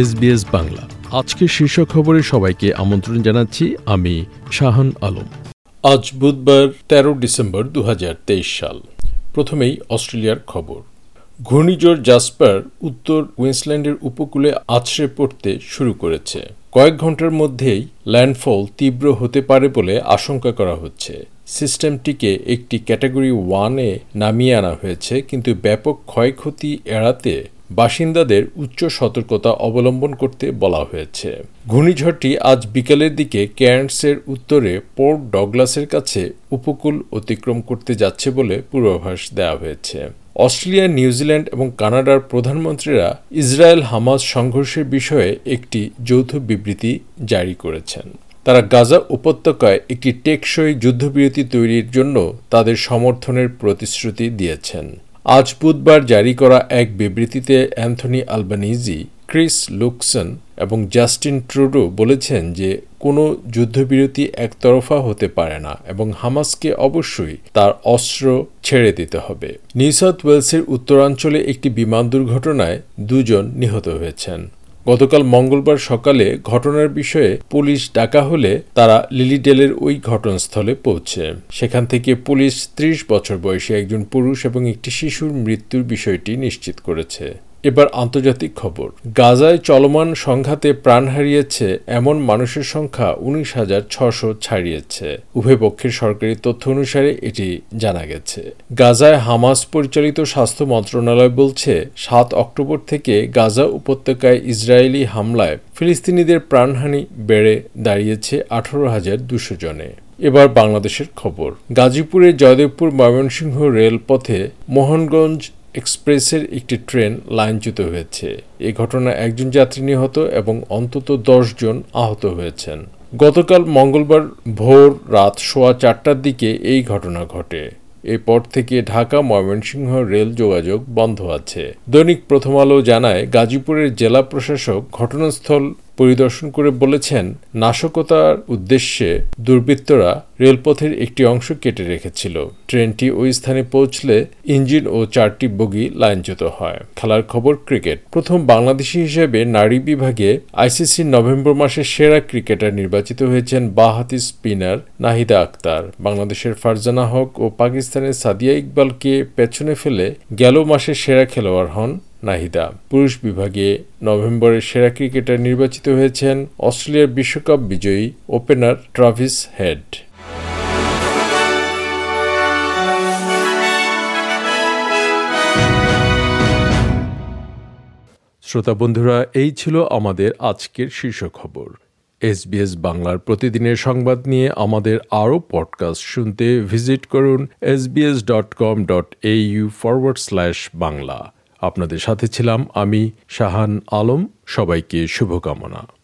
SBS Bangla. আজকে শীর্ষ খবরে সবাইকে আমন্ত্রণ জানাচ্ছি আমি শাহান আলম। আজ বুধবার তেরো ডিসেম্বর দুহাজার তেইশ সাল। প্রথমেই অস্ট্রেলিয়ার খবর। ঘূর্ণিঝড় জাসপার উত্তর কুইন্সল্যান্ডের উপকূলে আছড়ে পড়তে শুরু করেছে। কয়েক ঘণ্টার মধ্যেই ল্যান্ডফল তীব্র হতে পারে বলে আশঙ্কা করা হচ্ছে। সিস্টেমটিকে একটি ক্যাটাগরি ওয়ানে নামিয়ে আনা হয়েছে, কিন্তু ব্যাপক ক্ষয়ক্ষতি এড়াতে বাসিন্দাদের উচ্চ সতর্কতা অবলম্বন করতে বলা হয়েছে। ঘূর্ণিঝড়টি আজ বিকেলের দিকে ক্যান্টসের উত্তরে পোর্ট ডগলাসের কাছে উপকূল অতিক্রম করতে যাচ্ছে বলে পূর্বাভাস দেওয়া হয়েছে। অস্ট্রেলিয়া, নিউজিল্যান্ড এবং কানাডার প্রধানমন্ত্রীরা ইসরায়েল হামাজ সংঘর্ষের বিষয়ে একটি যৌথ বিবৃতি জারি করেছেন। তারা গাজা উপত্যকায় একটি টেকসই যুদ্ধবিরতি তৈরির জন্য তাদের সমর্থনের প্রতিশ্রুতি দিয়েছেন। আজ বুধবার জারি করা এক বিবৃতিতে অ্যান্থনি আলবানিজি, ক্রিস লুকসন এবং জাস্টিন ট্রুডো বলেছেন যে কোনো যুদ্ধবিরতি একতরফা হতে পারে না এবং হামাসকে অবশ্যই তার অস্ত্র ছেড়ে দিতে হবে। নিউ সাউথ ওয়েলসের উত্তরাঞ্চলে একটি বিমান দুর্ঘটনায় দুজন নিহত হয়েছেন। গতকাল মঙ্গলবার সকালে ঘটনার বিষয়ে পুলিশ ডাকা হলে তারা লিলিডেলের ওই ঘটনাস্থলে পৌঁছে। সেখান থেকে পুলিশ ত্রিশ বছর বয়সী একজন পুরুষ এবং একটি শিশুর মৃত্যুর বিষয়টি নিশ্চিত করেছে। এবার আন্তর্জাতিক খবর। গাজায় চলমান সংঘাতে প্রাণ হারিয়েছে এমন মানুষের সংখ্যা উনিশ হাজার ছশো ছাড়িয়েছে। উভয় পক্ষের সরকারি তথ্য অনুসারে এটি জানা গেছে। গাজায় হামাস পরিচালিত স্বাস্থ্য মন্ত্রণালয় বলছে, সাত অক্টোবর থেকে গাজা উপত্যকায় ইসরায়েলি হামলায় ফিলিস্তিনিদের প্রাণহানি বেড়ে দাঁড়িয়েছে আঠারো হাজার দুশো জনে। এবার বাংলাদেশের খবর। গাজীপুরের জয়দেবপুর ময়মনসিংহ রেলপথে মোহনগঞ্জ এক্সপ্রেসের একটি ট্রেন লাইনচ্যুত হয়েছে। এ ঘটনায় একজন যাত্রী নিহত এবং অন্তত জন আহত হয়েছেন। গতকাল মঙ্গলবার ভোর রাত সোয়া চারটার দিকে এই ঘটনা ঘটে। এরপর থেকে ঢাকা ময়মনসিংহ রেল যোগাযোগ বন্ধ আছে। দৈনিক প্রথম আলো জানায়, গাজীপুরের জেলা প্রশাসক ঘটনাস্থল পরিদর্শন করে বলেছেন, নাশকতার উদ্দেশ্যে দুর্বৃত্তরা রেলপথের একটি অংশ কেটে রেখেছিল। ট্রেনটি ওই স্থানে পৌঁছলে ইঞ্জিন ও চারটি বগি লাইনচ্যুত হয়। খেলার খবর, ক্রিকেট। প্রথম বাংলাদেশি হিসেবে নারী বিভাগে আইসিসির নভেম্বর মাসের সেরা ক্রিকেটার নির্বাচিত হয়েছেন বাহাতি স্পিনার নাহিদা আক্তার। বাংলাদেশের ফারজানা হক ও পাকিস্তানের সাদিয়া ইকবালকে পেছনে ফেলে গেল মাসের সেরা খেলোয়াড় হন নাহিদা। পুরুষ বিভাগে নভেম্বরের সেরা ক্রিকেটার নির্বাচিত হয়েছেন অস্ট্রেলিয়ার বিশ্বকাপ বিজয়ী ওপেনার ট্রাভিস হেড। শ্রোতা বন্ধুরা, এই ছিল আমাদের আজকের শীর্ষ খবর। এসবিএস বাংলার প্রতিদিনের সংবাদ নিয়ে আমাদের আরও পডকাস্ট শুনতে ভিজিট করুন SBS dot com dot A U forward slash Bangla. আপনাদের সাথে ছিলাম আমি শাহান আলম। সবাইকে শুভকামনা।